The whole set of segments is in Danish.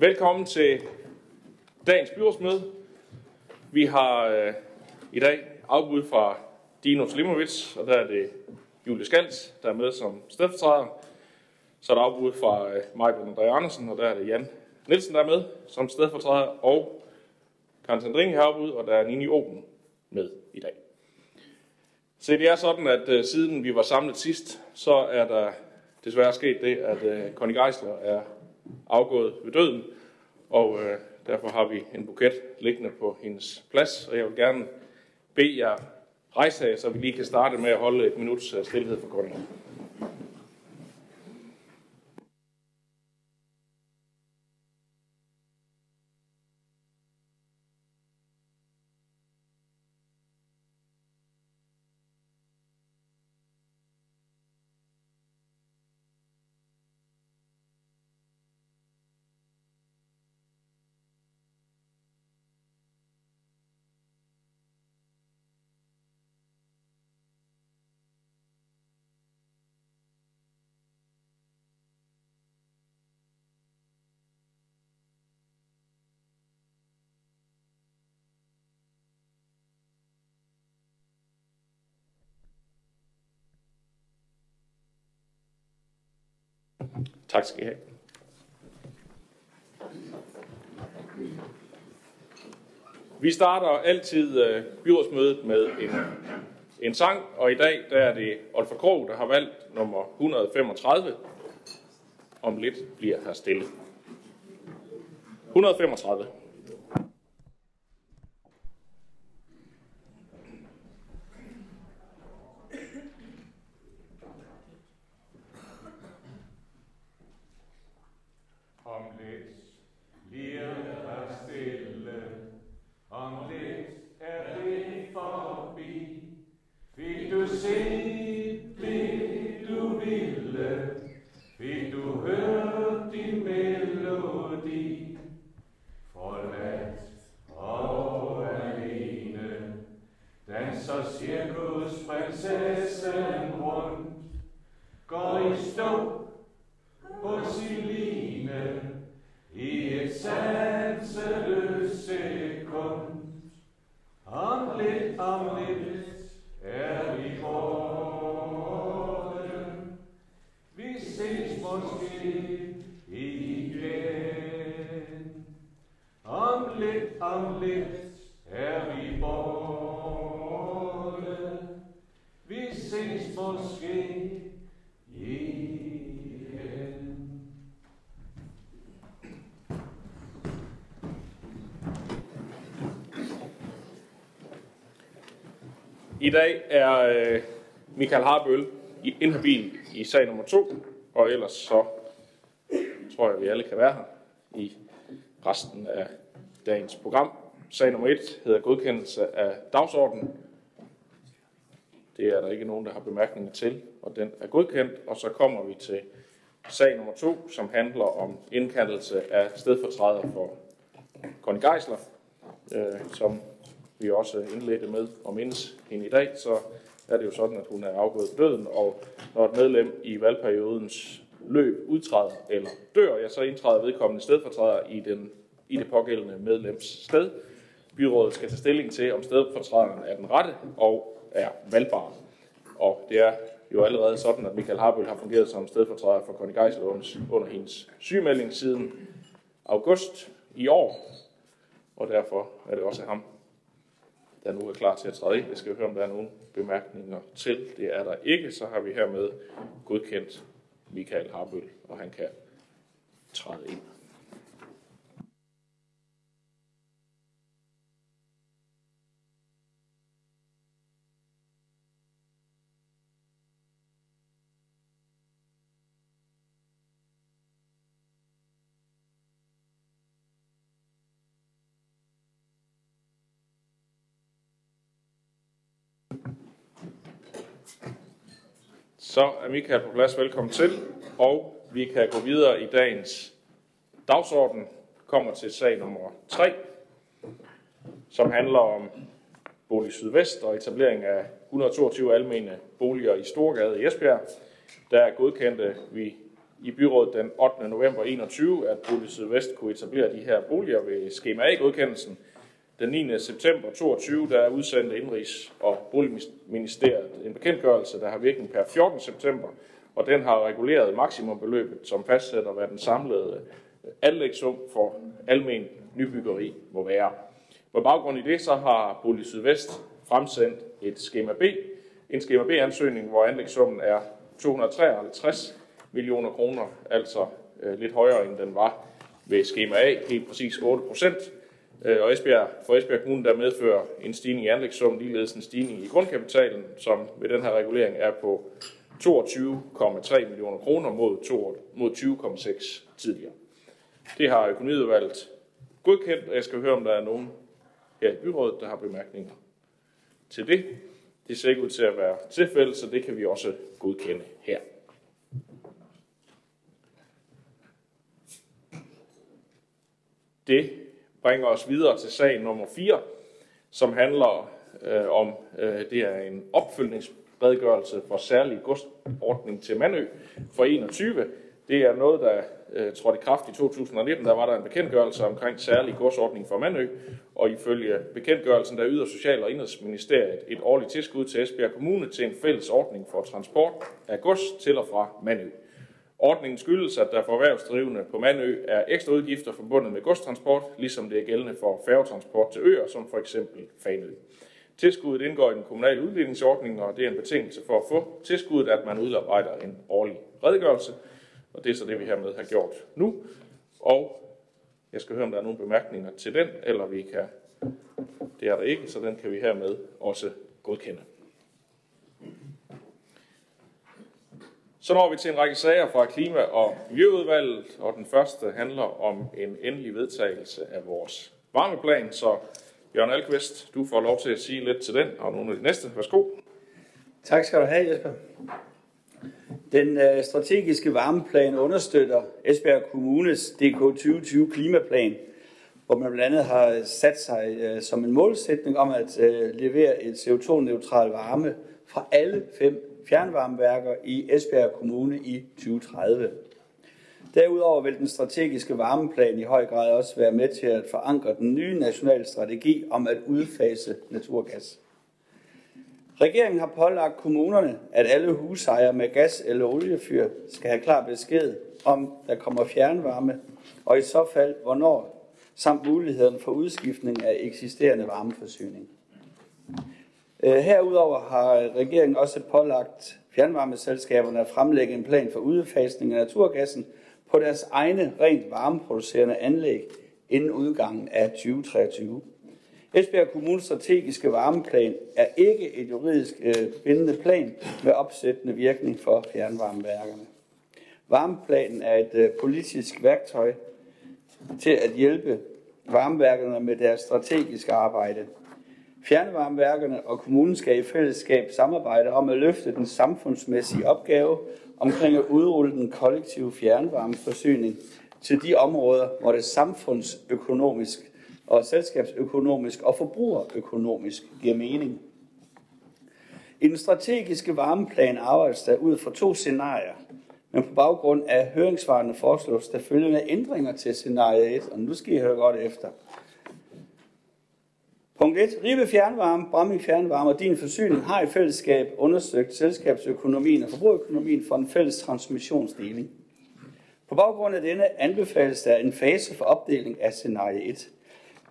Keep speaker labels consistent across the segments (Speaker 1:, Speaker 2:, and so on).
Speaker 1: Velkommen til dagens byrådsmøde. Vi har øh, i dag afbud fra Dino Slimovic, og der er det Julie Skals, der er med som stedfortræder. Så er der afbud fra øh, Michael André Andersen, og der er det Jan Nielsen, der er med som stedfortræder, og Karen Sandring har afbud, og der er Nini Oben med i dag. Så det er sådan, at øh, siden vi var samlet sidst, så er der desværre sket det, at øh, Connie Geisler er afgået ved døden, og øh, derfor har vi en buket liggende på hendes plads, og jeg vil gerne bede jer rejse af, så vi lige kan starte med at holde et minuts øh, stillhed for grunden. Tak skal I have. Vi starter altid øh, byrådsmødet med en, en sang, og i dag der er det Olfer Krog, der har valgt nummer 135. Om lidt bliver her stille. 135.
Speaker 2: kund. Amlit, amlit, er i kåren. Vi ses måske igen. Amlit, amlit, er i kåren. Vi ses måske.
Speaker 1: I dag er øh, Michael Harbøl i inhabil i sag nummer 2, og ellers så tror jeg, at vi alle kan være her i resten af dagens program. Sag nummer 1 hedder godkendelse af dagsordenen. Det er der ikke nogen, der har bemærkninger til, og den er godkendt. Og så kommer vi til sag nummer 2, som handler om indkaldelse af stedfortræder for Connie Geisler, øh, som vi også indledte med at mindes hende i dag, så er det jo sådan, at hun er afgået på døden, og når et medlem i valgperiodens løb udtræder eller dør, ja, så indtræder vedkommende stedfortræder i, den, i det pågældende medlems sted. Byrådet skal tage stilling til, om stedfortræderen er den rette og er valgbar. Og det er jo allerede sådan, at Michael Harbøl har fungeret som stedfortræder for Connie Geisel under hendes sygemelding siden august i år, og derfor er det også ham, der nu er klar til at træde ind. Jeg skal høre, om der er nogle bemærkninger til. Det er der ikke. Så har vi hermed godkendt Michael Harbøl, og han kan træde ind. Så er Michael på plads. Velkommen til. Og vi kan gå videre i dagens dagsorden. Kommer til sag nummer 3, som handler om Bolig Sydvest og etablering af 122 almene boliger i Storgade i Esbjerg. Der godkendte vi i byrådet den 8. november 21, at Bolig Sydvest kunne etablere de her boliger ved skema A-godkendelsen. Den 9. september 22, der udsendte Indrigs- og Boligministeriet en bekendtgørelse, der har virkning per 14. september, og den har reguleret maksimumbeløbet, som fastsætter, hvad den samlede øh, anlægssum for almen nybyggeri må være. På baggrund i det, så har Bolig Sydvest fremsendt et skema B, en skema B-ansøgning, hvor anlægssummen er 253 millioner kroner, altså øh, lidt højere end den var ved skema A, helt præcis 8 procent. Øh, og Esbjerg, for Esbjerg Kommune, der medfører en stigning i anlægssummen, ligeledes en stigning i grundkapitalen, som ved den her regulering er på 22,3 millioner kroner mod, mod 20,6 tidligere. Det har økonomiudvalget godkendt, og jeg skal høre, om der er nogen her i byrådet, der har bemærkninger til det. Det ser ikke ud til at være tilfældet, så det kan vi også godkende her. Det bringer os videre til sag nummer 4, som handler øh, om, øh, det er en opfølgningsredegørelse for særlig godsordning til Mandø for 21. Det er noget, der øh, trådte i kraft i 2019. Der var der en bekendtgørelse omkring særlig godsordning for Mandø, og ifølge bekendtgørelsen, der yder Social- og Indrigsministeriet et årligt tilskud til Esbjerg Kommune til en fælles ordning for transport af gods til og fra Mandø. Ordningen skyldes, at der for erhvervsdrivende på Mandø er ekstra udgifter forbundet med godstransport, ligesom det er gældende for færgetransport til øer, som for eksempel Fanø. Tilskuddet indgår i den kommunale udviklingsordning, og det er en betingelse for at få tilskuddet, at man udarbejder en årlig redegørelse. Og det er så det, vi hermed har gjort nu. Og jeg skal høre, om der er nogle bemærkninger til den, eller vi kan... Det er der ikke, så den kan vi hermed også godkende. Så når vi til en række sager fra Klima- og Miljøudvalget, og den første handler om en endelig vedtagelse af vores varmeplan. Så Jørgen Alkvist, du får lov til at sige lidt til den, og nogle af de næste. Værsgo.
Speaker 3: Tak skal du have, Jesper. Den øh, strategiske varmeplan understøtter Esbjerg Kommunes DK 2020 klimaplan, hvor man blandt andet har sat sig øh, som en målsætning om at øh, levere et CO2-neutral varme fra alle fem fjernvarmeværker i Esbjerg Kommune i 2030. Derudover vil den strategiske varmeplan i høj grad også være med til at forankre den nye nationale strategi om at udfase naturgas. Regeringen har pålagt kommunerne, at alle husejere med gas- eller oliefyr skal have klar besked om, der kommer fjernvarme, og i så fald hvornår, samt muligheden for udskiftning af eksisterende varmeforsyning. Øh, herudover har regeringen også pålagt fjernvarmeselskaberne at fremlægge en plan for udfasning af naturgassen på deres egne rent varmeproducerende anlæg inden udgangen af 2023. Esbjerg Kommunes strategiske varmeplan er ikke et juridisk øh, bindende plan med opsættende virkning for fjernvarmeværkerne. Varmeplanen er et øh, politisk værktøj til at hjælpe varmeværkerne med deres strategiske arbejde. Fjernvarmeværkerne og kommunen skal i fællesskab samarbejde om at løfte den samfundsmæssige opgave omkring at udrulle den kollektive fjernvarmeforsyning til de områder, hvor det samfundsøkonomisk og selskabsøkonomisk og forbrugerøkonomisk giver mening. I den strategiske varmeplan arbejdes der ud fra to scenarier, men på baggrund af høringsvarene foreslås der følgende ændringer til scenarie 1, og nu skal I høre godt efter. Punkt 1. Ribe Fjernvarme, Bramming Fjernvarme og din forsyning har i fællesskab undersøgt selskabsøkonomien og forbrugerøkonomien for en fælles transmissionsdeling. På baggrund af denne anbefales der en fase for opdeling af scenarie 1.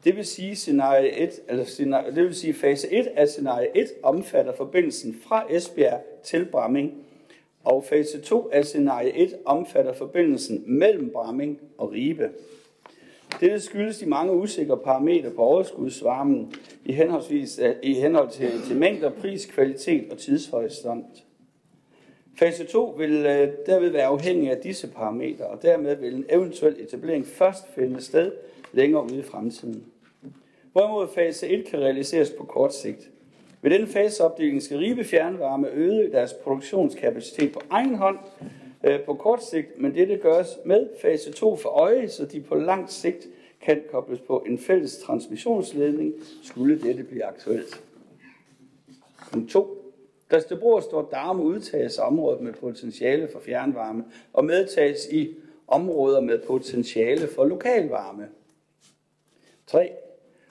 Speaker 3: Det vil sige, scenarie 1, eller scenarie, det vil sige fase 1 af scenarie 1 omfatter forbindelsen fra Esbjerg til Bramming, og fase 2 af scenarie 1 omfatter forbindelsen mellem Bramming og Ribe. Dette skyldes de mange usikre parametre på overskudsvarmen i, henholdsvis, øh, i henhold til, til mængder, pris, kvalitet og tidshorisont. Fase 2 vil øh, derved være afhængig af disse parametre, og dermed vil en eventuel etablering først finde sted længere ude i fremtiden. Hvorimod fase 1 kan realiseres på kort sigt. Ved denne faseopdeling skal Ribe Fjernvarme øge deres produktionskapacitet på egen hånd øh, på kort sigt, men dette gøres med fase 2 for øje, så de på langt sigt kan kobles på en fælles transmissionsledning, skulle dette blive aktuelt. Punkt 2. Græstebro og Stort Darme udtages af området med potentiale for fjernvarme og medtages i områder med potentiale for lokalvarme. 3.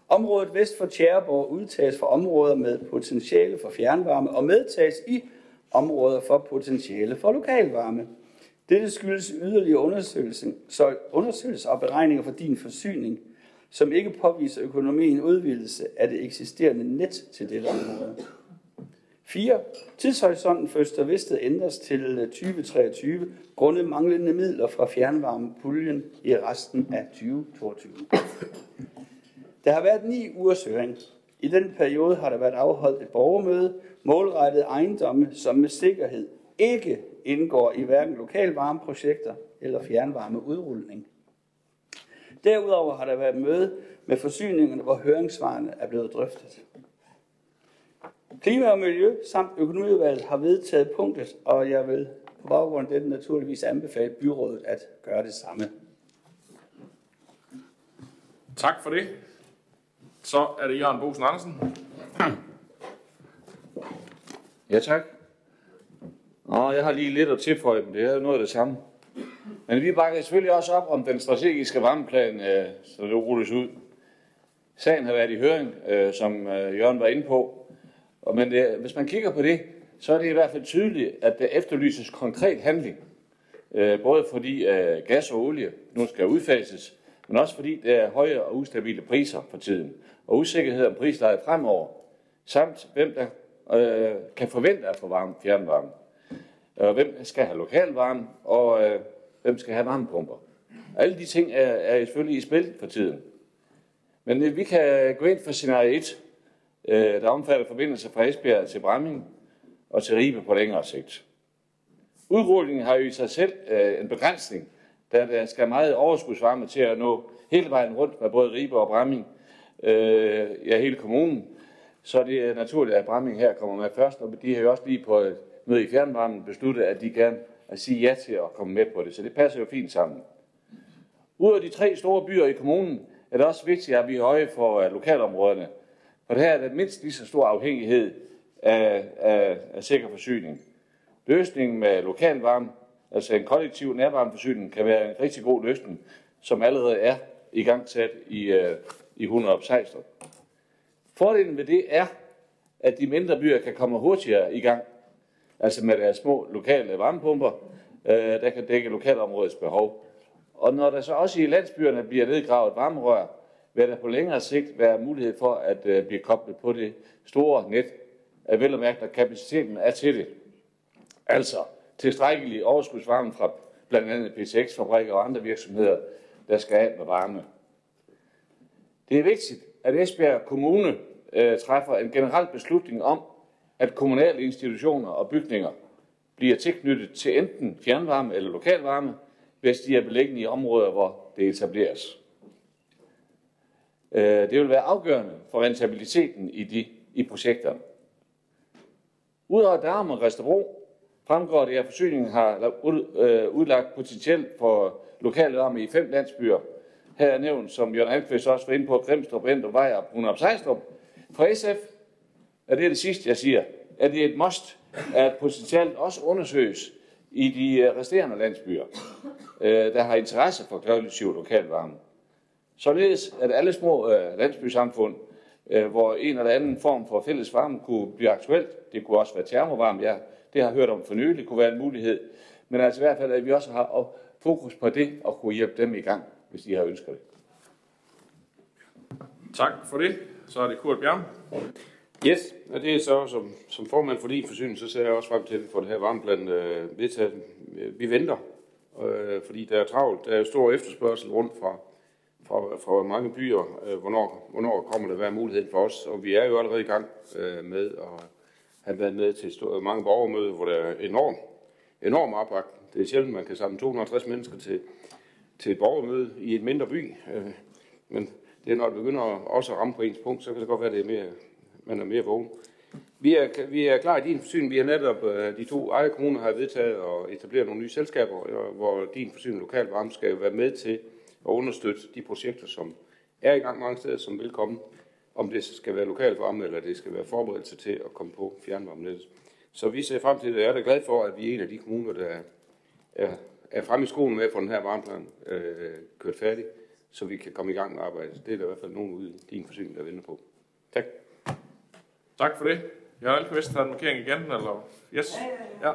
Speaker 3: Området vest for Tjæreborg udtages fra områder med potentiale for fjernvarme og medtages i områder for potentiale for lokalvarme. Dette skyldes yderligere undersøgelser, så undersøgelser og beregninger for din forsyning, som ikke påviser økonomien udvidelse af det eksisterende net til dette område. 4. Tidshorisonten for Østervestet ændres til øh, 2023 grundet manglende midler fra fjernvarmepuljen i resten af 2022. Der har været ni ugers høring. I den periode har der været afholdt et borgermøde, målrettet ejendomme, som med sikkerhed ikke indgår i hverken lokalvarmeprojekter eller fjernvarmeudrulning. Derudover har der været møde med forsyningerne, hvor høringsvarene er blevet drøftet. Klima og Miljø samt Økonomiudvalget har vedtaget punktet, og jeg vil på baggrund af dette naturligvis anbefale byrådet at gøre det samme.
Speaker 1: Tak for det. Så er det Jørgen Bosen Andersen.
Speaker 4: Ja, tak. Nå, jeg har lige lidt at tilføje, men det er jo noget af det samme. Men vi bakker selvfølgelig også op om den strategiske varmeplan, øh, så det rulles ud. Sagen har været i høring, øh, som øh, Jørgen var inde på. Og men det, hvis man kigger på det, så er det i hvert fald tydeligt, at der efterlyses konkret handling. Øh, både fordi øh, gas og olie nu skal udfases, men også fordi der er høje og ustabile priser for tiden, og usikkerhed om prislejet fremover, samt hvem der øh, kan forvente at få varme, fjernvarme. Øh, hvem skal have lokalvarme, og øh, hvem skal have varmepumper. Alle de ting er, er selvfølgelig i spil for tiden. Men øh, vi kan gå ind for scenarie 1, øh, der omfatter forbindelser fra Esbjerg til Bramming og til Ribe på længere sigt. Udrullingen har jo i sig selv øh, en begrænsning, da der skal meget overskudsvarme til at nå hele vejen rundt med både Ribe og Bramming, øh, ja hele kommunen. Så det er naturligt, at Bramming her kommer med først, og de har jo også lige på et møde i fjernvarmen besluttet, at de gerne at sige ja til at komme med på det. Så det passer jo fint sammen. Ud af de tre store byer i kommunen er det også vigtigt, at vi er høje for øh, lokalområderne. For det her er der mindst lige så stor afhængighed af, af, af sikker forsyning. Løsningen med lokalvarme, altså en kollektiv nærvarmeforsyning, kan være en rigtig god løsning, som allerede er i gang sat i, i 116. Fordelen ved det er, at de mindre byer kan komme hurtigere i gang altså med deres små lokale varmepumper, øh, der kan dække lokalområdets behov. Og når der så også i landsbyerne bliver nedgravet varmerør, vil der på længere sigt være mulighed for at øh, blive koblet på det store net, at vel og mærke, at kapaciteten er til det. Altså tilstrækkelig overskudsvarme fra blandt andet PCX-fabrikker og andre virksomheder, der skal af med varme. Det er vigtigt, at Esbjerg Kommune øh, træffer en generel beslutning om, at kommunale institutioner og bygninger bliver tilknyttet til enten fjernvarme eller lokalvarme, hvis de er beliggende i områder, hvor det etableres. Øh, det vil være afgørende for rentabiliteten i, de, i projekterne. Udover Darm og Resterbro fremgår det, at forsyningen har øh, udlagt potentielt for lokalvarme i fem landsbyer. Her er nævnt, som Jørgen Alkvist også var inde på, Grimstrup, Endrup, Vejrup, og Brunop Sejstrup. For SF er det det sidste, jeg siger, at det er et must, at potentielt også undersøges i de øh, resterende landsbyer, øh, der har interesse for kollektiv lokalvarme. Således at alle små øh, landsbysamfund, hvor en eller anden form for fælles varme kunne blive aktuelt, det kunne også være termovarme, ja, det har jeg hørt om for nylig, kunne være en mulighed, men altså i hvert fald, at vi også har fokus på det og kunne hjælpe dem i gang, hvis de har ønsket det.
Speaker 1: Tak for det. Så er det Kurt Bjørn.
Speaker 5: Yes, og det er så som, som formand for din forsyning, så ser jeg også frem til, at vi får det her varmeplan øh, vedtaget. Vi venter, øh, fordi der er travlt. Der er stor efterspørgsel rundt fra, fra, fra mange byer. Øh, hvornår, hvornår kommer der være mulighed for os? Og vi er jo allerede i gang øh, med at have været med til stor, mange borgermøder, hvor der er enorm, enorm opbakning. Det er sjældent, man kan samle 250 mennesker til, til et borgermøde i et mindre by. Øh, men det er, når det begynder også at ramme på ens punkt, så kan det godt være, at det er mere man er mere vågen. Vi er, vi er klar i din forsyning. Vi har netop, øh, de to kommuner har vedtaget at etablere nogle nye selskaber, øh, hvor din forsyning lokal varme skal være med til at understøtte de projekter, som er i gang mange steder, som vil komme. Om det skal være lokal varme, eller det skal være forberedelse til at komme på fjernvarmenettet. Så vi ser frem til det. Jeg er da glad for, at vi er en af de kommuner, der er, er fremme i skolen med at få den her varmeplan øh, kørt færdig, så vi kan komme i gang med arbejdet. Det er der i hvert fald nogen ude i din forsyning, der venter på. Tak.
Speaker 1: Tak for det. Jeg har altid vist en markering igen, eller? Yes. Ja.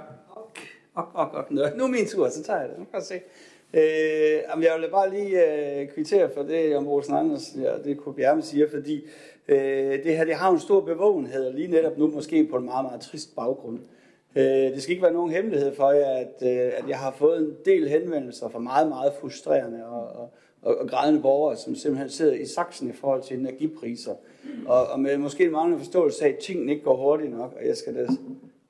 Speaker 3: Og, og, og, nu er min tur, så tager jeg det. Nu kan jeg se. Øh, jeg vil bare lige øh, kvittere for det, Jan Brosen Anders, ja, det kunne Bjerme siger, fordi øh, det her det har en stor bevågenhed, lige netop nu måske på en meget, meget trist baggrund. Øh, det skal ikke være nogen hemmelighed for jer, at, øh, at jeg har fået en del henvendelser fra meget, meget frustrerende og, og, og, og grædende borgere, som simpelthen sidder i saksen i forhold til energipriser. Og, og med måske en manglende forståelse af, at tingene ikke går hurtigt nok, og jeg skal da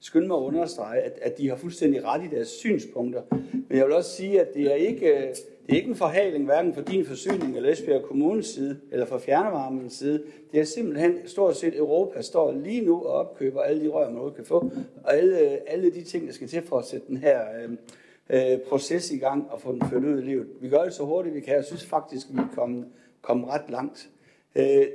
Speaker 3: skynde mig at understrege, at, at de har fuldstændig ret i deres synspunkter. Men jeg vil også sige, at det er ikke, øh, det er ikke en forhaling, hverken for din forsyning eller Esbjerg Kommunes side, eller for fjernvarmens side. Det er simpelthen stort set Europa står lige nu og opkøber alle de rør, man kan få, og alle, øh, alle de ting, der skal til for at sætte den her øh, øh, proces i gang og få den ført ud i livet. Vi gør det så hurtigt vi kan. Jeg synes faktisk, at vi er kommet, kommet ret langt. Øh,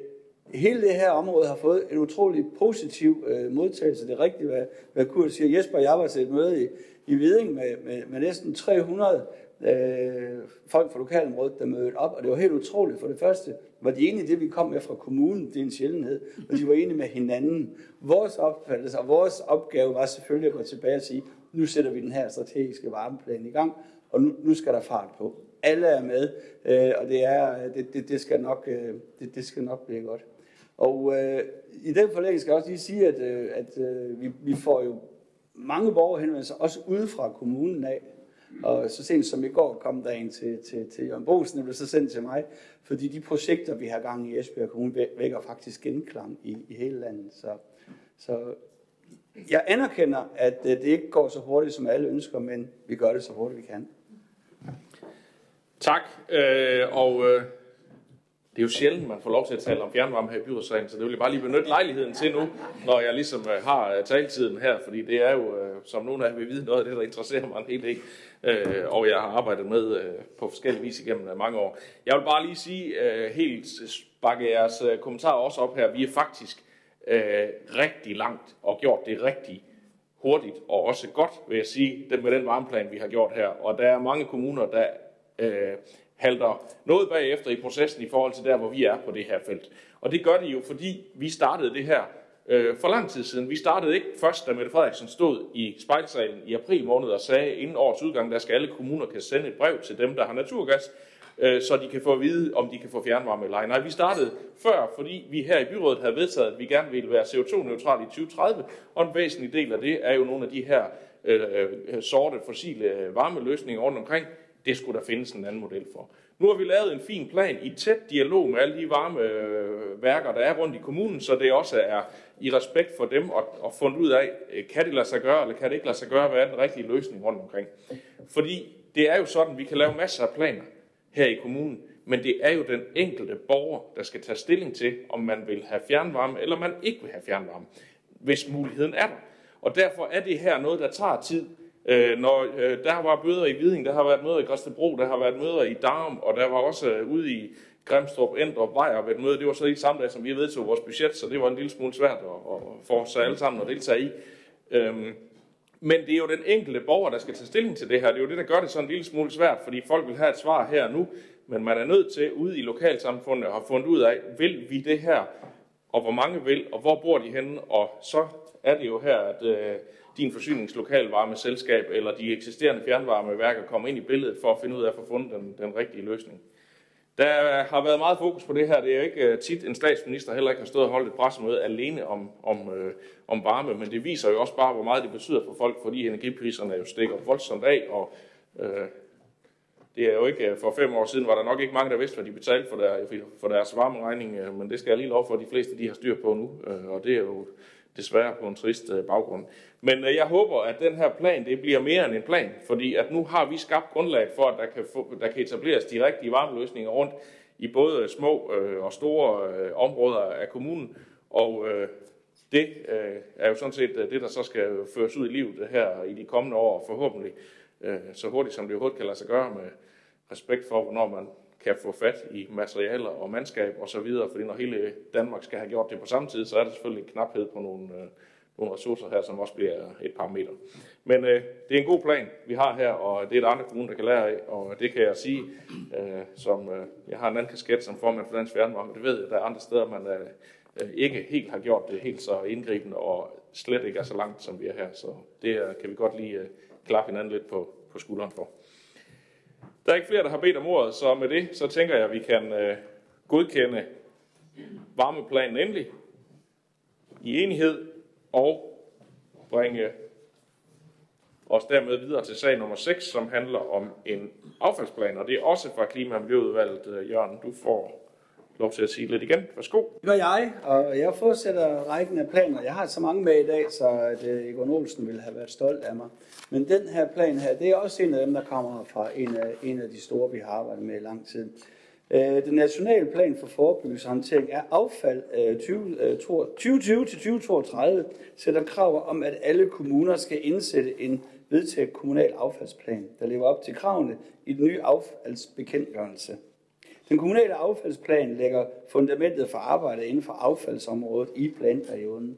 Speaker 3: hele det her område har fået en utrolig positiv øh, modtagelse. Det er rigtigt, hvad, hvad Kurt siger. Jesper og jeg var til et møde i, i Viding med, med, med næsten 300 øh, folk fra lokalområdet, der mødte op, og det var helt utroligt. For det første var de enige i det, vi kom med fra kommunen, det er en sjældenhed, og de var enige med hinanden. Vores opfattelse og vores opgave var selvfølgelig at gå tilbage og sige, nu sætter vi den her strategiske varmeplan i gang, og nu, nu skal der fart på. Alle er med, øh, og det, er, det, det, det, skal nok, øh, det, det skal nok blive godt. Og øh, i den forlængelse skal jeg også lige sige, at, øh, at øh, vi, vi får jo mange borgerhenvendelser, også ude fra kommunen af. Og så sent som i går kom der en til, til, til Jørgen Bosen, der blev så sendt til mig, fordi de projekter, vi har gang i Esbjerg Kommune, vækker faktisk genklang i, i hele landet. Så, så jeg anerkender, at øh, det ikke går så hurtigt, som alle ønsker, men vi gør det så hurtigt, vi kan.
Speaker 1: Tak. Øh, og øh, det er jo sjældent, man får lov til at tale om fjernvarme her i byrådssagen, så det vil jeg bare lige benytte lejligheden til nu, når jeg ligesom øh, har øh, taltiden her, fordi det er jo, øh, som nogen af jer vil vide, noget af det, der interesserer mig en hel del, øh, og jeg har arbejdet med på forskellige vis igennem mange år. Jeg vil bare lige sige helt, bakke jeres kommentarer også op her, vi er faktisk Øh, rigtig langt og gjort det rigtig hurtigt og også godt, vil jeg sige, med den varmeplan, vi har gjort her. Og der er mange kommuner, der øh, halter noget bagefter i processen i forhold til der, hvor vi er på det her felt. Og det gør det jo, fordi vi startede det her øh, for lang tid siden. Vi startede ikke først, da Mette Frederiksen stod i spejlsalen i april måned og sagde, inden årets udgang, der skal alle kommuner kan sende et brev til dem, der har naturgas, øh, så de kan få at vide, om de kan få fjernvarme eller ej. Nej, vi startede før, fordi vi her i byrådet havde vedtaget, at vi gerne ville være CO2-neutrale i 2030, og en væsentlig del af det er jo nogle af de her øh, øh sorte fossile øh, varmeløsninger rundt omkring, det skulle der findes en anden model for. Nu har vi lavet en fin plan i tæt dialog med alle de varme øh, værker, der er rundt i kommunen, så det også er i respekt for dem og, og fundet ud af, øh, kan det lade sig gøre, eller kan det ikke lade sig gøre, hvad er den rigtige løsning rundt omkring. Fordi det er jo sådan, vi kan lave masser af planer her i kommunen, men det er jo den enkelte borger, der skal tage stilling til, om man vil have fjernvarme, eller man ikke vil have fjernvarme, hvis muligheden er der. Og derfor er det her noget, der tager tid, Øh, når øh, der var møder i Viding, der har været møder i Græstebro, der har været møder i Darm, og der var også øh, ude i Grimstrup, Endrup, Vejer ved et møde. Det var så ikke samme dag, som vi vedtog vores budget, så det var en lille smule svært at, at få os alle sammen at deltage i. Øhm, men det er jo den enkelte borger, der skal tage stilling til det her. Det er jo det, der gør det sådan en lille smule svært, fordi folk vil have et svar her og nu, men man er nødt til ude i lokalsamfundet at have fundet ud af, vil vi det her, og hvor mange vil, og hvor bor de henne, og så er det jo her, at øh, din forsyningslokalvarmeselskab eller de eksisterende fjernvarmeværker kommer ind i billedet for at finde ud af at få fundet den, den rigtige løsning. Der har været meget fokus på det her. Det er jo ikke øh, tit, en statsminister heller ikke har stået og holdt et pressemøde alene om, om, øh, om varme, men det viser jo også bare, hvor meget det betyder for folk, fordi energipriserne jo stikker voldsomt af, og øh, det er jo ikke, øh, for fem år siden var der nok ikke mange, der vidste, hvad de betalte for, der, for deres varmeregning, øh, men det skal jeg lige lov for, at de fleste de har styr på nu, og det er jo desværre på en trist øh, baggrund. Men øh, jeg håber, at den her plan det bliver mere end en plan, fordi at nu har vi skabt grundlag for, at der kan, få, der kan etableres de rigtige varmeløsninger rundt i både små øh, og store områder af kommunen, og det er jo sådan set det, der så skal føres ud i livet her i de kommende år, forhåbentlig så hurtigt som det overhovedet kan lade sig gøre med respekt for, hvornår man kan få fat i materialer og mandskab og så videre, fordi når hele Danmark skal have gjort det på samme tid, så er der selvfølgelig en knaphed på nogle, øh, nogle ressourcer her, som også bliver et parameter. Men øh, det er en god plan, vi har her, og det er der andre kommuner, der kan lære af, og det kan jeg sige, øh, som øh, jeg har en anden kasket som formand for Dansk Fjernvarme, det ved jeg, der er andre steder, man øh, øh, ikke helt har gjort det helt så indgribende, og slet ikke er så langt, som vi er her, så det øh, kan vi godt lige øh, klappe hinanden lidt på, på skulderen for. Der er ikke flere, der har bedt om ordet, så med det, så tænker jeg, at vi kan øh, godkende varmeplanen endelig i enighed og bringe os dermed videre til sag nummer 6, som handler om en affaldsplan, og det er også fra Klima- og Miljøudvalget. Øh, Jørgen, du får lov til at sige lidt igen. Værsgo.
Speaker 3: Det gør jeg, og jeg fortsætter rækken af planer. Jeg har så mange med i dag, så at øh, Egon Olsen ville have været stolt af mig. Men den her plan her, det er også en af dem, der kommer fra en af, en af de store, vi har arbejdet med i lang tid. Øh, den nationale plan for forebyggelseshåndtering af affald øh, 2020-2032 sætter krav om, at alle kommuner skal indsætte en vedtaget kommunal affaldsplan, der lever op til kravene i den nye affaldsbekendtgørelse. Den kommunale affaldsplan lægger fundamentet for arbejdet inden for affaldsområdet i planperioden.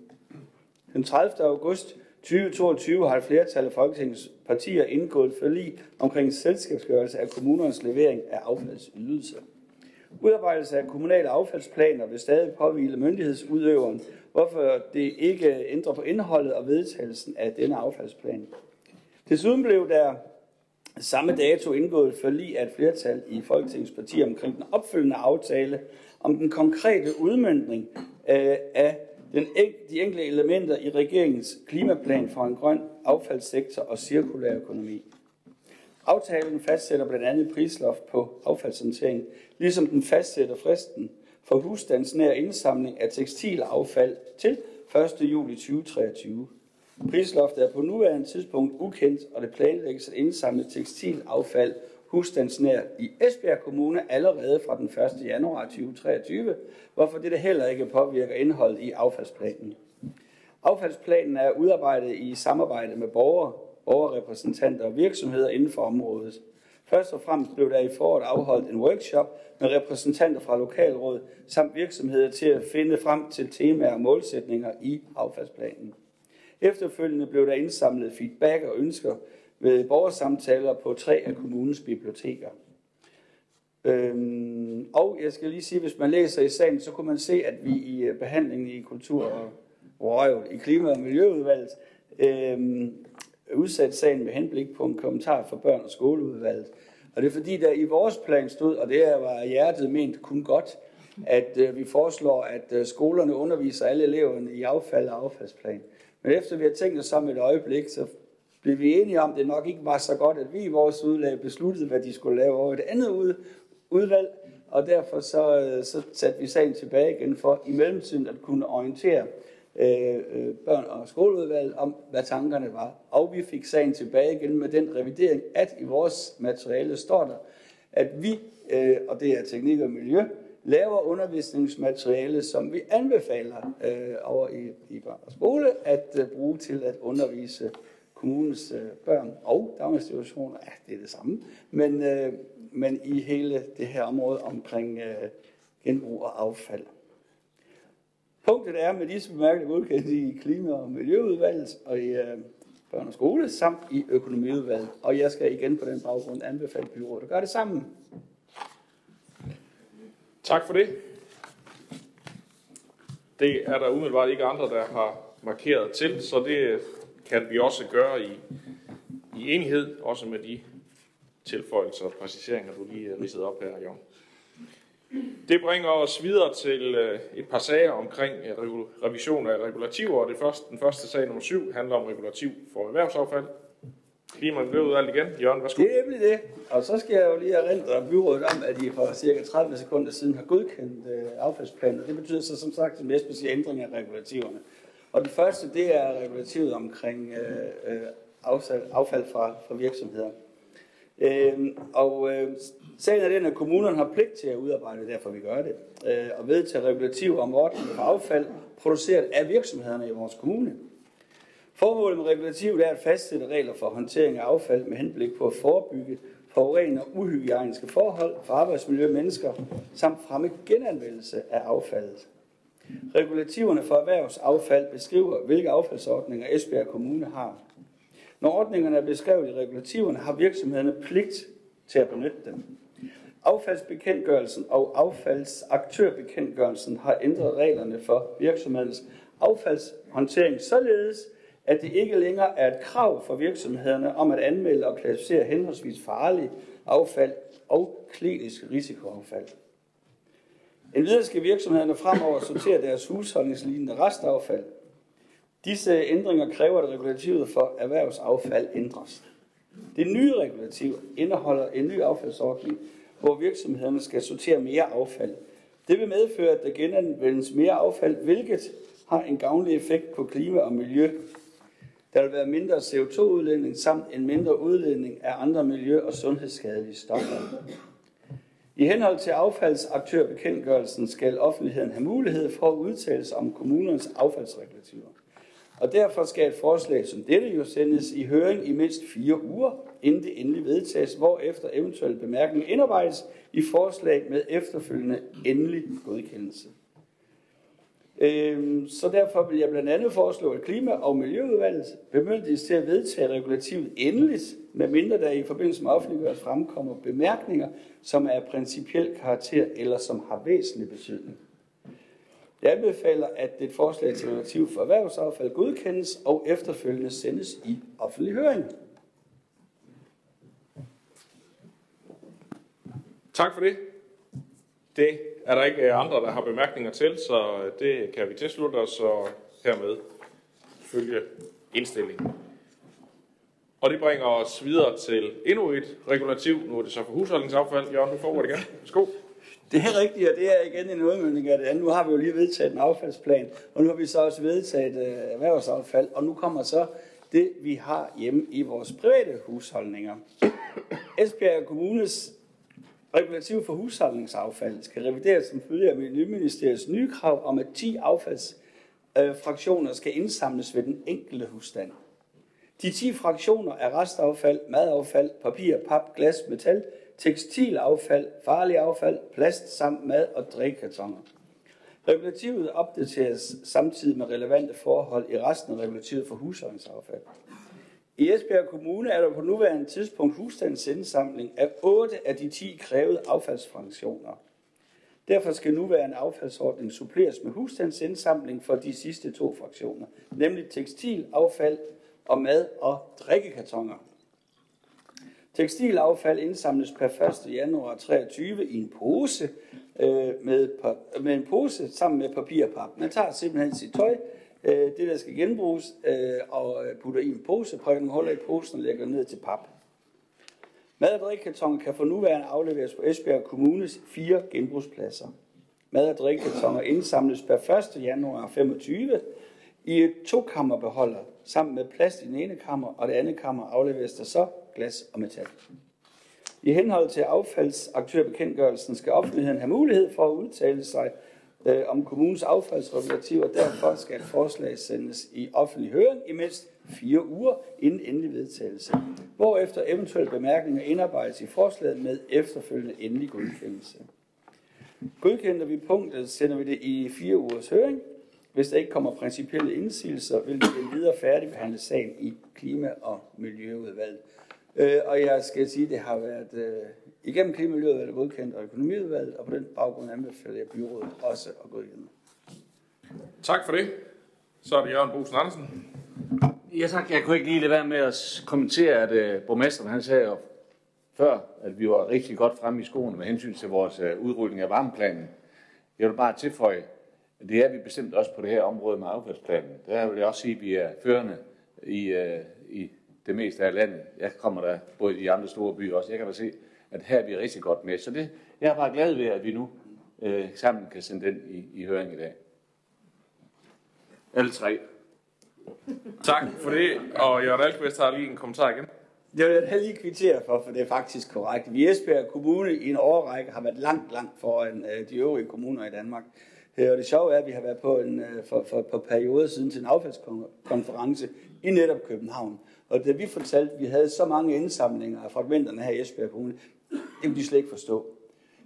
Speaker 3: Den 30. august 2022 har et flertal af Folketingets partier indgået forlig omkring selskabsgørelse af kommunernes levering af affaldsydelser. Udarbejdelse af kommunale affaldsplaner vil stadig påvile myndighedsudøveren, hvorfor det ikke ændrer på indholdet og vedtagelsen af denne affaldsplan. Desuden blev der samme dato indgået forlig af et flertal i Folketingets partier omkring den opfølgende aftale om den konkrete udmyndning øh, af den, de enkelte elementer i regeringens klimaplan for en grøn affaldssektor og cirkulær økonomi. Aftalen fastsætter blandt andet prisloft på affaldshåndtering, ligesom den fastsætter fristen for husstandsnær indsamling af tekstilaffald til 1. juli 2023. Prisloftet er på nuværende tidspunkt ukendt, og det planlægges at indsamle tekstilaffald husstandsnær i Esbjerg Kommune allerede fra den 1. januar 2023, hvorfor det heller ikke påvirker indholdet i affaldsplanen. Affaldsplanen er udarbejdet i samarbejde med borgere, borgerrepræsentanter og virksomheder inden for området. Først og fremmest blev der i foråret afholdt en workshop med repræsentanter fra lokalråd samt virksomheder til at finde frem til temaer og målsætninger i affaldsplanen. Efterfølgende blev der indsamlet feedback og ønsker ved borgersamtaler på tre af kommunens biblioteker. Øhm, og jeg skal lige sige, hvis man læser i sagen, så kunne man se, at vi i øh, behandlingen i kultur- og røv, i klima- og miljøudvalget øhm, udsat sagen med henblik på en kommentar fra børn- og skoleudvalget. Og det er fordi, der i vores plan stod, og det var hjertet ment kun godt, at øh, vi foreslår, at øh, skolerne underviser alle eleverne i affald og affaldsplan. Men efter vi har tænkt os sammen et øjeblik, så blev vi enige om, at det nok ikke var så godt, at vi i vores udlag besluttede, hvad de skulle lave over et andet ud, udvalg, og derfor så, øh, så satte vi sagen tilbage igen for i mellemtiden at kunne orientere øh, øh børn- og skoleudvalget om, hvad tankerne var. Og vi fik sagen tilbage igen med den revidering, at i vores materiale står der, at vi, øh, og det er teknik og miljø, laver undervisningsmateriale, som vi anbefaler øh, over i, i børn og skole at øh, bruge til at undervise kommunens øh, børn og daginstitutioner. Ja, det er det samme. Men, øh, men i hele det her område omkring øh, genbrug og affald. Punktet er med disse bemærkninger godkendt i Klima- og Miljøudvalget og i øh, børn og skole samt i økonomiudvalget. Og jeg skal igen på den baggrund anbefale byrådet at gøre det sammen.
Speaker 1: Tak for det. Det er der umiddelbart ikke andre, der har markeret til, så det kan vi også gøre i, i enighed, også med de tilføjelser og præciseringer, du lige ridsede op her, Jon. Det bringer os videre til øh, et par sager omkring øh, revision af regulativer, og det første, den første sag nummer 7 handler om regulativ for erhvervsaffald. Klima- ud alt igen. Jørgen, værsgo.
Speaker 3: Det er nemlig det. Og så skal jeg jo lige erindre byrådet om, at I for cirka 30 sekunder siden har godkendt øh, affaldsplanen. Det betyder så som sagt, som Jesper siger, ændring af regulativerne. Og det første, det er regulativet omkring øh, øh, affald, affald fra, fra virksomheder. Øh, og øh, sagen er den, at kommunerne har pligt til at udarbejde, derfor vi gør det, øh, og vedtage regulativer om ordning for affald produceret af virksomhederne i vores kommune. Formålet med regulativet er at fastsætte regler for håndtering af affald med henblik på at forebygge forurenende og uhygiejniske forhold for arbejdsmiljø og mennesker, samt fremme genanvendelse af affaldet. Regulativerne for erhvervsaffald beskriver, hvilke affaldsordninger Esbjerg Kommune har. Når ordningerne er beskrevet i regulativerne, har virksomhederne pligt til at benytte dem. Affaldsbekendtgørelsen og affaldsaktørbekendtgørelsen har ændret reglerne for virksomhedens affaldshåndtering således, at det ikke længere er et krav for virksomhederne om at anmelde og klassificere henholdsvis farlig affald og klinisk risikoaffald. Endvidere skal virksomhederne fremover sortere deres husholdningslignende restaffald. Disse ændringer kræver, at regulativet for erhvervsaffald ændres. Det nye regulativ indeholder en ny affaldsordning, hvor virksomhederne skal sortere mere affald. Det vil medføre, at der genanvendes mere affald, hvilket har en gavnlig effekt på klima og miljø. Der vil være mindre CO2-udledning samt en mindre udledning af andre miljø- og sundhedsskadelige stoffer. I henhold til affaldsaktørbekendtgørelsen skal offentligheden have mulighed for at udtale sig om kommunernes affaldsregulativer. Og derfor skal et forslag som dette jo sendes i høring i mindst fire uger, inden det endelig vedtages, hvor efter eventuelle bemærkninger indarbejdes i forslag med efterfølgende endelig godkendelse. Øhm, så derfor vil jeg blandt andet foreslå, at Klima- og Miljøudvalget bemyndiges til at vedtage regulativet endeligt, medmindre der i forbindelse med offentliggørelse fremkommer bemærkninger, som er af principiel karakter eller som har væsentlig betydning. Jeg anbefaler, at et forslag til regulativ for erhvervsaffald godkendes og efterfølgende sendes i offentlig høring.
Speaker 1: Tak for det. Det er der ikke øh, andre, der har bemærkninger til, så øh, det kan vi tilslutte os og hermed følge indstillingen. Og det bringer os videre til endnu et regulativ. Nu er det så for husholdningsaffald. Jørgen, du får det igen. Værsgo.
Speaker 3: Det er rigtigt, og det er igen en udmyndning af det andet. Nu har vi jo lige vedtaget en affaldsplan, og nu har vi så også vedtaget øh, erhvervsaffald, og nu kommer så det, vi har hjemme i vores private husholdninger. Esbjerg Kommunes regulativ for husholdningsaffald skal revideres som følge af Miljøministeriets nye krav om, at 10 affaldsfraktioner skal indsamles ved den enkelte husstand. De 10 fraktioner er restaffald, madaffald, papir, pap, glas, metal, tekstilaffald, farlig affald, plast samt mad- og drikkartoner. Regulativet opdateres samtidig med relevante forhold i resten af regulativet for husholdningsaffald. I Esbjerg Kommune er der på nuværende tidspunkt husstandsindsamling af 8 af de 10 krævede affaldsfraktioner. Derfor skal nuværende affaldsordning suppleres med husstandsindsamling for de sidste to fraktioner, nemlig tekstilaffald og mad- og drikkekartoner. Tekstilaffald indsamles per 1. januar 23 i en pose øh, med, med en pose sammen med papir og pap. Man tager simpelthen sit tøj, øh, det der skal genbruges, øh, og putter i en pose, prikker nogle huller i posen og lægger ned til pap. Mad- og drikkekartoner kan for nuværende afleveres på Esbjerg Kommunes fire genbrugspladser. Mad- og drikkekartoner indsamles per 1. januar 25 i et tokammerbeholder sammen med plast i den ene kammer, og det andet kammer afleveres der så glas og metal. I henhold til affaldsaktørbekendtgørelsen skal offentligheden have mulighed for at udtale sig øh, om kommunens affaldsregulativ, og derfor skal forslag sendes i offentlig høring i mindst fire uger inden endelig vedtagelse, hvorefter eventuelle bemærkninger indarbejdes i forslaget med efterfølgende endelig godkendelse. Godkender vi punktet, sender vi det i fire ugers høring. Hvis der ikke kommer principielle indsigelser, vil vi videre færdigbehandle sagen i Klima- og Miljøudvalget. Øh, og jeg skal sige, at det har været øh, igennem Klima- og Miljøudvalget godkendt og økonomiudvalget, og på den baggrund anbefaler jeg byrådet også at gå igennem.
Speaker 1: Tak for det. Så er det Jørgen Bosen Andersen.
Speaker 4: Ja tak, jeg kunne ikke lige lade være med at kommentere, at uh, borgmesteren han sagde jo før, at vi var rigtig godt fremme i skoene med hensyn til vores uh, udrulling af varmeplanen. Jeg vil bare tilføje, at det er vi bestemt også på det her område med affaldsplanen. Der vil jeg også sige, at vi er førende i, uh, i det meste af landet. Jeg kommer der både i de andre store byer også. Jeg kan da se, at her er vi rigtig godt med. Så det, jeg er bare glad ved, at vi nu uh, sammen kan sende den i, i høring i dag. Alle tre.
Speaker 1: Tak for det. Og Jørgen Alkvist har lige en kommentar igen.
Speaker 3: Det vil jeg lige kvittere for, for det er faktisk korrekt. Vi Esbjerg Kommune i en årrække har været langt, langt foran øh, de øvrige kommuner i Danmark. Øh, og det sjove er, at vi har været på en øh, for, for, på perioder siden til en affaldskonference i netop København. Og da vi fortalte, at vi havde så mange indsamlinger af fragmenterne her i Esbjerg Kommune, det kunne de slet ikke forstå.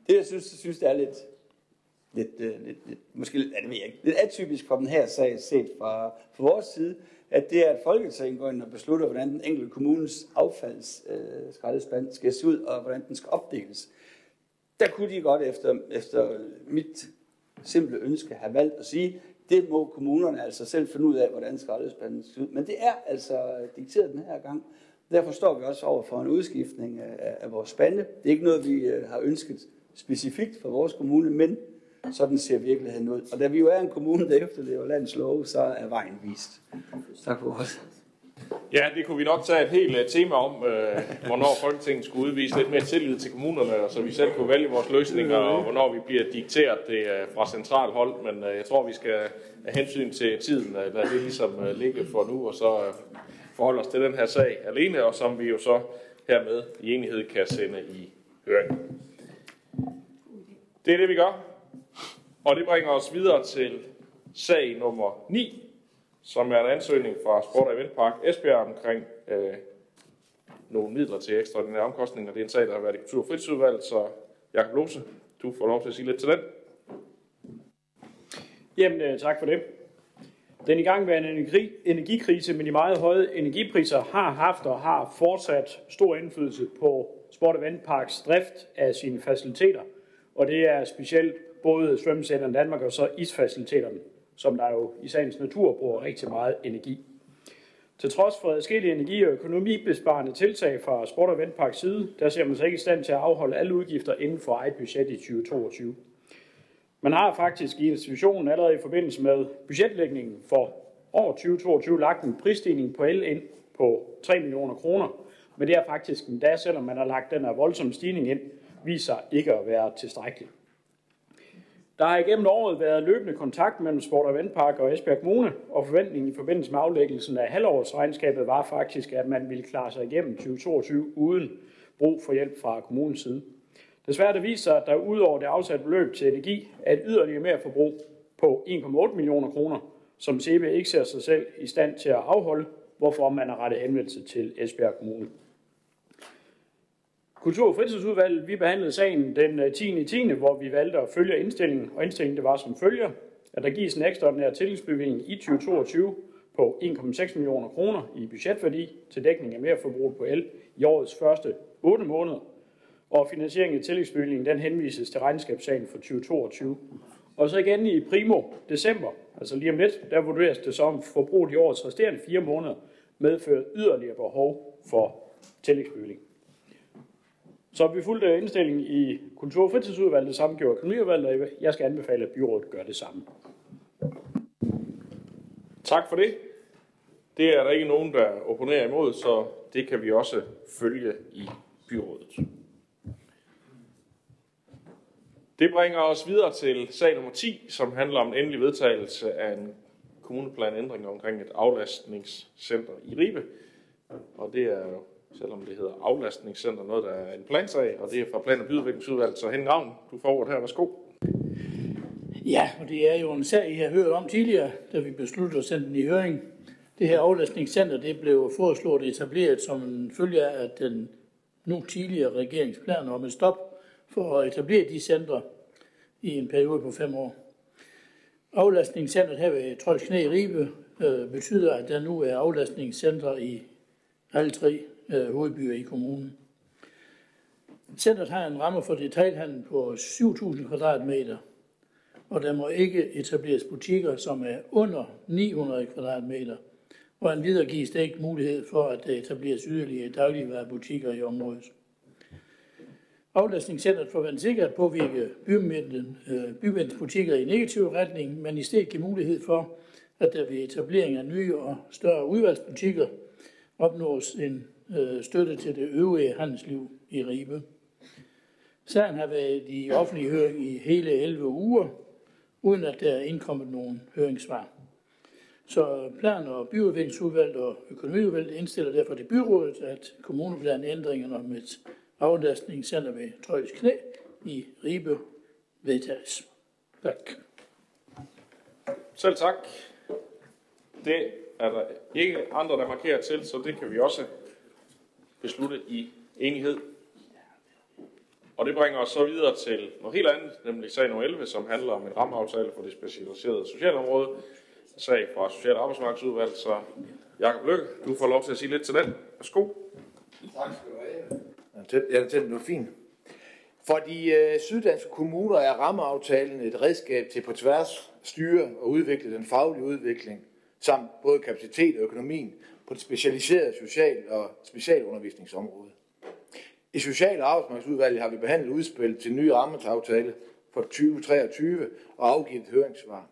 Speaker 3: Det, jeg synes, jeg synes det er lidt lidt, øh, lidt, lidt måske lidt, ja, det ved jeg ikke, lidt atypisk for den her sag set fra, fra vores side, at det er, at Folketinget går ind og beslutter, hvordan den enkelte kommunes affaldsskraldespand øh, skal se ud, og hvordan den skal opdeles. Der kunne de godt efter, efter mit simple ønske have valgt at sige, det må kommunerne altså selv finde ud af, hvordan skraldespanden skal ud. Men det er altså øh, dikteret den her gang. Derfor står vi også over for en udskiftning af, af vores spande. Det er ikke noget, vi øh, har ønsket specifikt for vores kommune, men sådan ser virkeligheden ud. Og da vi jo er en kommune, der efterlever landets lov, så er vejen vist. Tak for os.
Speaker 1: Ja, det kunne vi nok tage et helt øh, tema om, øh, hvornår Folketinget skulle udvise lidt mere tillid til kommunerne, og så vi selv kunne vælge vores løsninger, og hvornår vi bliver dikteret det øh, fra central hold. Men øh, jeg tror, vi skal af hensyn til tiden, øh, lade det ligesom øh, ligge for nu, og så øh, forholde os til den her sag alene, og som vi jo så hermed i enighed kan sende i høring. Det er det, vi gør. Og det bringer os videre til sag nummer 9, som er en ansøgning fra Sport og Eventpark Esbjerg omkring øh, nogle midler til ekstraordinære omkostninger. Det er en sag, der har været i Kultur- og Fritidsudvalget, så Jakob Lose, du får lov til at sige lidt til den.
Speaker 6: Jamen, øh, tak for det. Den igangværende energi, energikrise med de meget høje energipriser har haft og har fortsat stor indflydelse på Sport Eventparks drift af sine faciliteter. Og det er specielt både svømmecenteren Danmark og så isfaciliteterne, som der jo i sagens natur bruger rigtig meget energi. Til trods for adskillige energi- og økonomibesparende tiltag fra Sport Eventparks side, der ser man sig ikke i stand til at afholde alle udgifter inden for eget budget i 2022. Man har faktisk i institutionen allerede i forbindelse med budgetlægningen for år 2022 lagt en prisstigning på el ind på 3 millioner kroner, men det er faktisk endda, selvom man har lagt den her voldsomme stigning ind, viser ikke at være tilstrækkeligt. Der har igennem året været løbende kontakt mellem Sport og Vandpark og Esbjerg Kommune, og forventningen i forbindelse med aflæggelsen af halvårsregnskabet var faktisk, at man ville klare sig igennem 2022 uden brug for hjælp fra kommunens side. Desværre det viser sig, at der udover det afsatte beløb til energi er et yderligere mere forbrug på 1,8 millioner kroner, som CB ikke ser sig selv i stand til at afholde, hvorfor man har rettet henvendelse til Esbjerg Kommune. Kultur- og fritidsudvalget, vi behandlede sagen den øh, 10. 10. hvor vi valgte at følge indstillingen, og indstillingen det var som følger, at der gives en ekstraordinær tillægsbevilling i 2022 på 1,6 millioner kroner i budgetværdi til dækning af merforbrug på el i årets første 8 måneder, og finansieringen af tillægsbevillingen den henvises til regnskabssagen for 2022. Og så igen i primo december, altså lige om lidt, der vurderes det som forbruget i årets resterende fire måneder medfører yderligere behov for tillægsbevilling. Så vi fulgte øh, indstillingen i Kultur- og fritidsudvalget, samme gjorde økonomiudvalget, og jeg skal anbefale, at byrådet gør det samme.
Speaker 1: Tak for det. Det er der ikke nogen, der opponerer imod, så det kan vi også følge i byrådet. Det bringer os videre til sag nummer 10, som handler om en endelig vedtagelse af en kommuneplanændring omkring et aflastningscenter i Ribe. Og det er jo selvom det hedder aflastningscenter, noget der er en plansag, og det er fra Plan- og Byudviklingsudvalget. Så Henning Ravn, du får ordet her. Værsgo.
Speaker 7: Ja, og det er jo en sag, I har hørt om tidligere, da vi besluttede at sende den i høring. Det her aflastningscenter det blev foreslået etableret som en følge af den nu tidligere regeringsplan om et stop for at etablere de centre i en periode på fem år. Aflastningscenteret her ved Trolds Knæ i Ribe øh, betyder, at der nu er aflastningscentre i alle tre øh, hovedbyer i kommunen. Centret har en ramme for detaljhandel på 7.000 kvadratmeter, og der må ikke etableres butikker, som er under 900 kvadratmeter, og en videre gives der ikke mulighed for, at der etableres yderligere dagligvarerbutikker i området. Aflastningscentret forventes ikke at påvirke bymændens øh, butikker i negativ retning, men i stedet give mulighed for, at der ved etablering af nye og større udvalgsbutikker opnås en øh, støtte til det øvrige handelsliv i Ribe. Sagen har været i offentlig høring i hele 11 uger, uden at der er indkommet nogen høringssvar. Så plan- og byudviklingsudvalget og økonomiudvalget indstiller derfor til byrådet, at kommuneplanændringerne om et aflastningscenter ved Trøjs Knæ i Ribe vedtages. Tak.
Speaker 1: Selv tak. Det er der ikke andre, der markerer til, så det kan vi også beslutte i enighed. Og det bringer os så videre til noget helt andet, nemlig sag nummer 11, som handler om en rammeaftale for det specialiserede socialområde. Sag fra Social- og Arbejdsmarkedsudvalg, så Jakob Lykke, du får lov til at sige lidt til den. Værsgo.
Speaker 8: Tak skal du have. Ja, den er fint. For de øh, syddanske kommuner er rammeaftalen et redskab til på tværs styre og udvikle den faglige udvikling, samt både kapacitet og økonomien på det specialiserede social- og specialundervisningsområde. I Social- og Arbejdsmarkedsudvalget har vi behandlet udspil til nye ny rammeaftale for 2023 og afgivet høringssvar.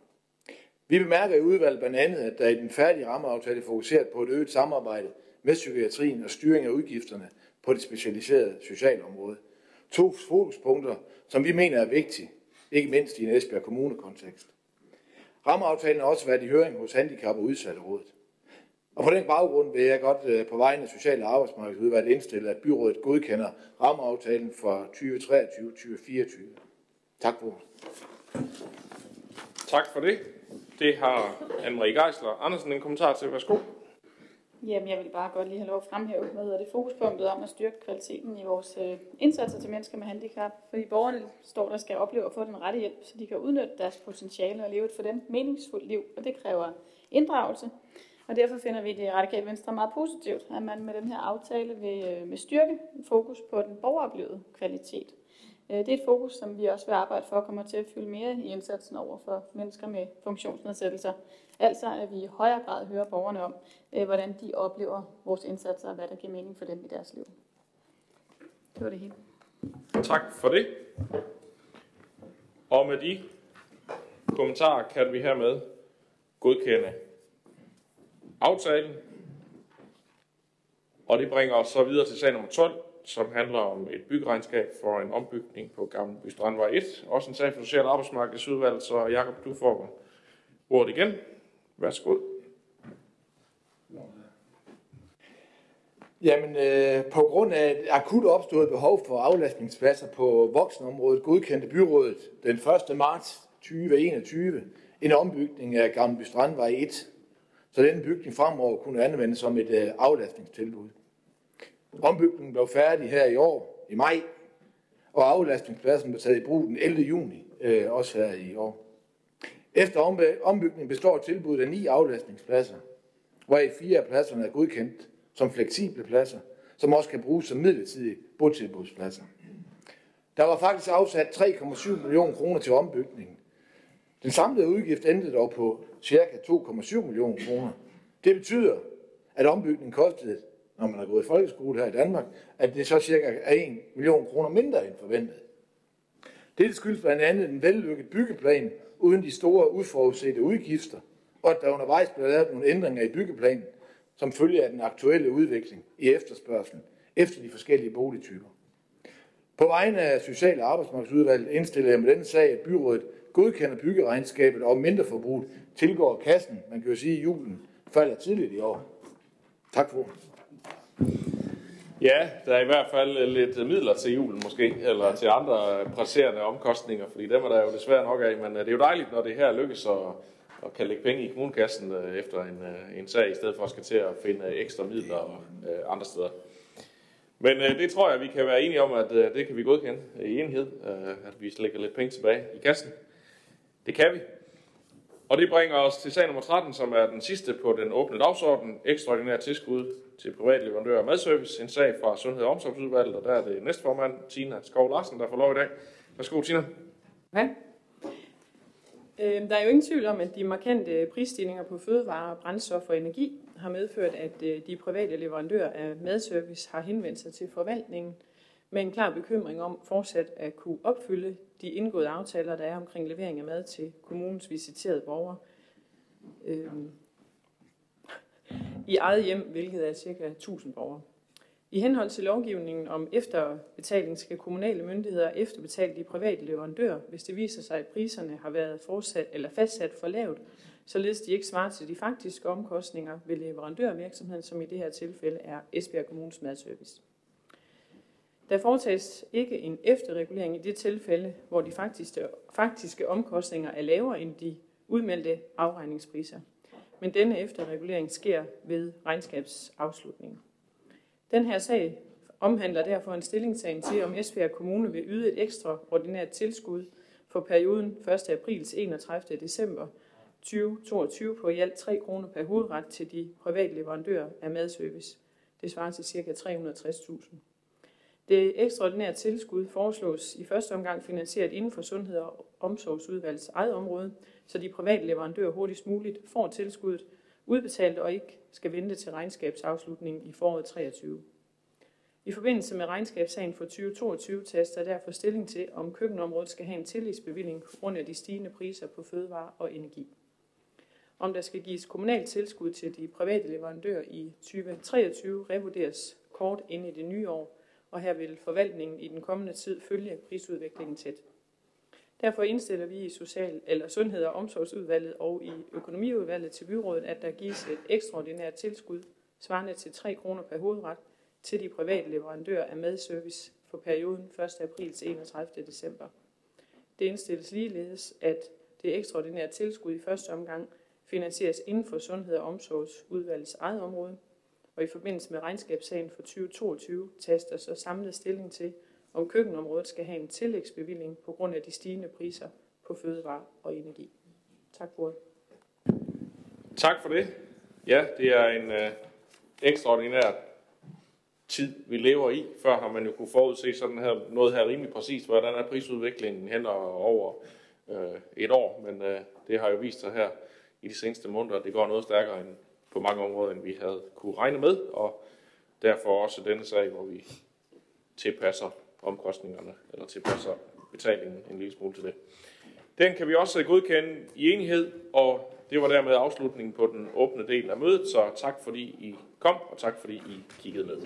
Speaker 8: Vi bemærker i udvalget blandt andet, at der i den færdige rammeaftale fokuseret på et øget samarbejde med psykiatrien og styring af udgifterne på det specialiserede socialområde. To fokuspunkter, som vi mener er vigtige, ikke mindst i en Esbjerg Kommune-kontekst. Rammeaftalen har også været i høring hos Handicap- og Udsatterådet. Og på den baggrund vil jeg godt øh, på vegne af Social- og Arbejdsmarkedsudvalget indstille, at byrådet godkender rammeaftalen for 2023-2024. Tak for
Speaker 1: Tak for det. Det har Anne-Marie Geisler Andersen en kommentar til. Værsgo.
Speaker 9: Jamen, jeg vil bare godt lige have lov at fremhæve, hvad hedder det, fokuspunktet om at styrke kvaliteten i vores øh, indsatser til mennesker med handicap. Fordi borgerne står der skal opleve at få den rette hjælp, så de kan udnytte deres potentiale og leve et for dem meningsfuldt liv. Og det kræver inddragelse. Og derfor finder vi det Radikale Venstre meget positivt, at man med den her aftale vil, øh, vil styrke fokus på den borgeroplevede kvalitet. Øh, det er et fokus, som vi også vil arbejde for kommer til at fylde mere i indsatsen over for mennesker med funktionsnedsættelser. Altså at vi i højere grad hører borgerne om, øh, hvordan de oplever vores indsatser og hvad der giver mening for dem i deres liv. Det var det hele.
Speaker 1: Tak for det. Og med de kommentarer kan vi hermed godkende aftalen. Og det bringer os så videre til sag nummer 12, som handler om et byggeregnskab for en ombygning på Gamle By Strandvej 1. Også en sag for Social- og Arbejdsmarkedsudvalg, så Jakob, du får ordet igen. Værsgo.
Speaker 8: Jamen, øh, på grund af et akut opstået behov for aflastningspladser på voksenområdet, godkendte byrådet den 1. marts 2021 en ombygning af Gamle Strandvej 1, så den bygning fremover kunne anvendes som et øh, aflastningstilbud. Ombygningen blev færdig her i år, i maj, og aflastningspladsen blev taget i brug den 11. juni, øh, også her i år. Efter ombygningen består tilbuddet af ni aflastningspladser, hvoraf fire af pladserne er godkendt som fleksible pladser, som også kan bruges som midlertidige botilbudspladser. Der var faktisk afsat 3,7 millioner kroner til ombygningen. Den samlede udgift endte dog på ca. 2,7 millioner kroner. Det betyder, at ombygningen kostede, når man har gået i folkeskole her i Danmark, at det så cirka er 1 million kroner mindre end forventet. Det skyldes blandt andet en vellykket byggeplan uden de store uforudsete udgifter, og at der undervejs blev lavet nogle ændringer i byggeplanen, som følge af den aktuelle udvikling i efterspørgselen efter de forskellige boligtyper. På vegne af Social- og Arbejdsmarkedsudvalget indstiller jeg med denne sag, at byrådet godkender byggeregnskabet og mindreforbruget tilgår kassen, man kan jo sige, at julen falder tidligt i år. Tak for ordet.
Speaker 1: Ja, der er i hvert fald lidt midler til julen måske, eller til andre presserende omkostninger, fordi dem er der jo desværre nok af, men øh, det er jo dejligt, når det her lykkes at, at kan lægge penge i kommunekassen øh, efter en, øh, en sag, i stedet for at skal til at finde ekstra midler øh, andre steder. Men øh, det tror jeg, vi kan være enige om, at øh, det kan vi godkende i enhed, øh, at vi lægger lidt penge tilbage i kassen. Det kan vi. Og det bringer os til sag nummer 13, som er den sidste på den åbne dagsorden. Ekstraordinær tilskud til private leverandører af madservice. En sag fra Sundhed- og Omsorgsudvalget, og der er det næstformand, Tina Skov Larsen, der får lov i dag. Værsgo, Tina.
Speaker 10: Okay. Øhm, der er jo ingen tvivl om, at de markante prisstigninger på fødevarer, brændstof og energi har medført, at øh, de private leverandører af madservice har henvendt sig til forvaltningen med en klar bekymring om fortsat at kunne opfylde de indgåede aftaler, der er omkring levering af mad til kommunens visiterede borgere. Øhm, i eget hjem, hvilket er ca. 1000 borgere. I henhold til lovgivningen om efterbetaling skal kommunale myndigheder efterbetale de private leverandører, hvis det viser sig, at priserne har været fortsat eller fastsat for lavt, således de ikke svarer til de faktiske omkostninger ved leverandørvirksomheden, som i det her tilfælde er Esbjerg Kommunes madservice. Der foretages ikke en efterregulering i det tilfælde, hvor de faktiske, faktiske omkostninger er lavere end de udmeldte afregningspriser. Men denne efterregulering sker ved regnskabsafslutningen. Den her sag omhandler derfor en stillingtagen til, om Esbjerg Kommune vil yde et ekstraordinært tilskud for perioden 1. april til 31. december 2022 på i alt 3 kroner per hovedret til de private leverandører af madservice. Det svarer til ca. 360.000. Det ekstraordinære tilskud foreslås i første omgang finansieret inden for Sundhed- og Omsorgsudvalgets eget område, så de private leverandører hurtigst muligt får tilskuddet udbetalt og ikke skal vente til regnskabsafslutningen i foråret 23. I forbindelse med regnskabssagen for 2022 tages der derfor stilling til, om køkkenområdet skal have en tillægsbevilling på grund af de stigende priser på fødevare og energi. Om der skal gives kommunalt tilskud til de private leverandører i 2023 revurderes kort ind i det nye år, og her vil forvaltningen i den kommende tid følge prisudviklingen tæt. Derfor indstiller vi i Social- eller Sundhed- og Omsorgsudvalget og i Økonomiudvalget til byrådet, at der gives et ekstraordinært tilskud svarende til 3 kroner per hovedret til de private leverandører af madservice for perioden 1. april til 31. december. Det indstilles ligeledes, at det ekstraordinære tilskud i første omgang finansieres inden for Sundhed- og Omsorgsudvalgets eget område, og i forbindelse med regnskabssagen for 2022 tages der så samlet stilling til, om køkkenområdet skal have en tillægsbevilling på grund af de stigende priser på fødevare og energi. Tak for det.
Speaker 1: Tak for det. Ja, det er en øh, ekstraordinær tid, vi lever i. Før har man jo kunne forudse sådan her, noget her rimelig præcist, hvordan er prisudviklingen hen over øh, et år, men øh, det har jo vist sig her i de seneste måneder, at det går noget stærkere end på mange områder, end vi havde kunne regne med, og derfor også denne sag, hvor vi tilpasser omkostningerne, eller tilpasser betalingen en lille smule til det. Den kan vi også godkende i enighed, og det var dermed afslutningen på den åbne del af mødet, så tak fordi I kom, og tak fordi I kiggede med.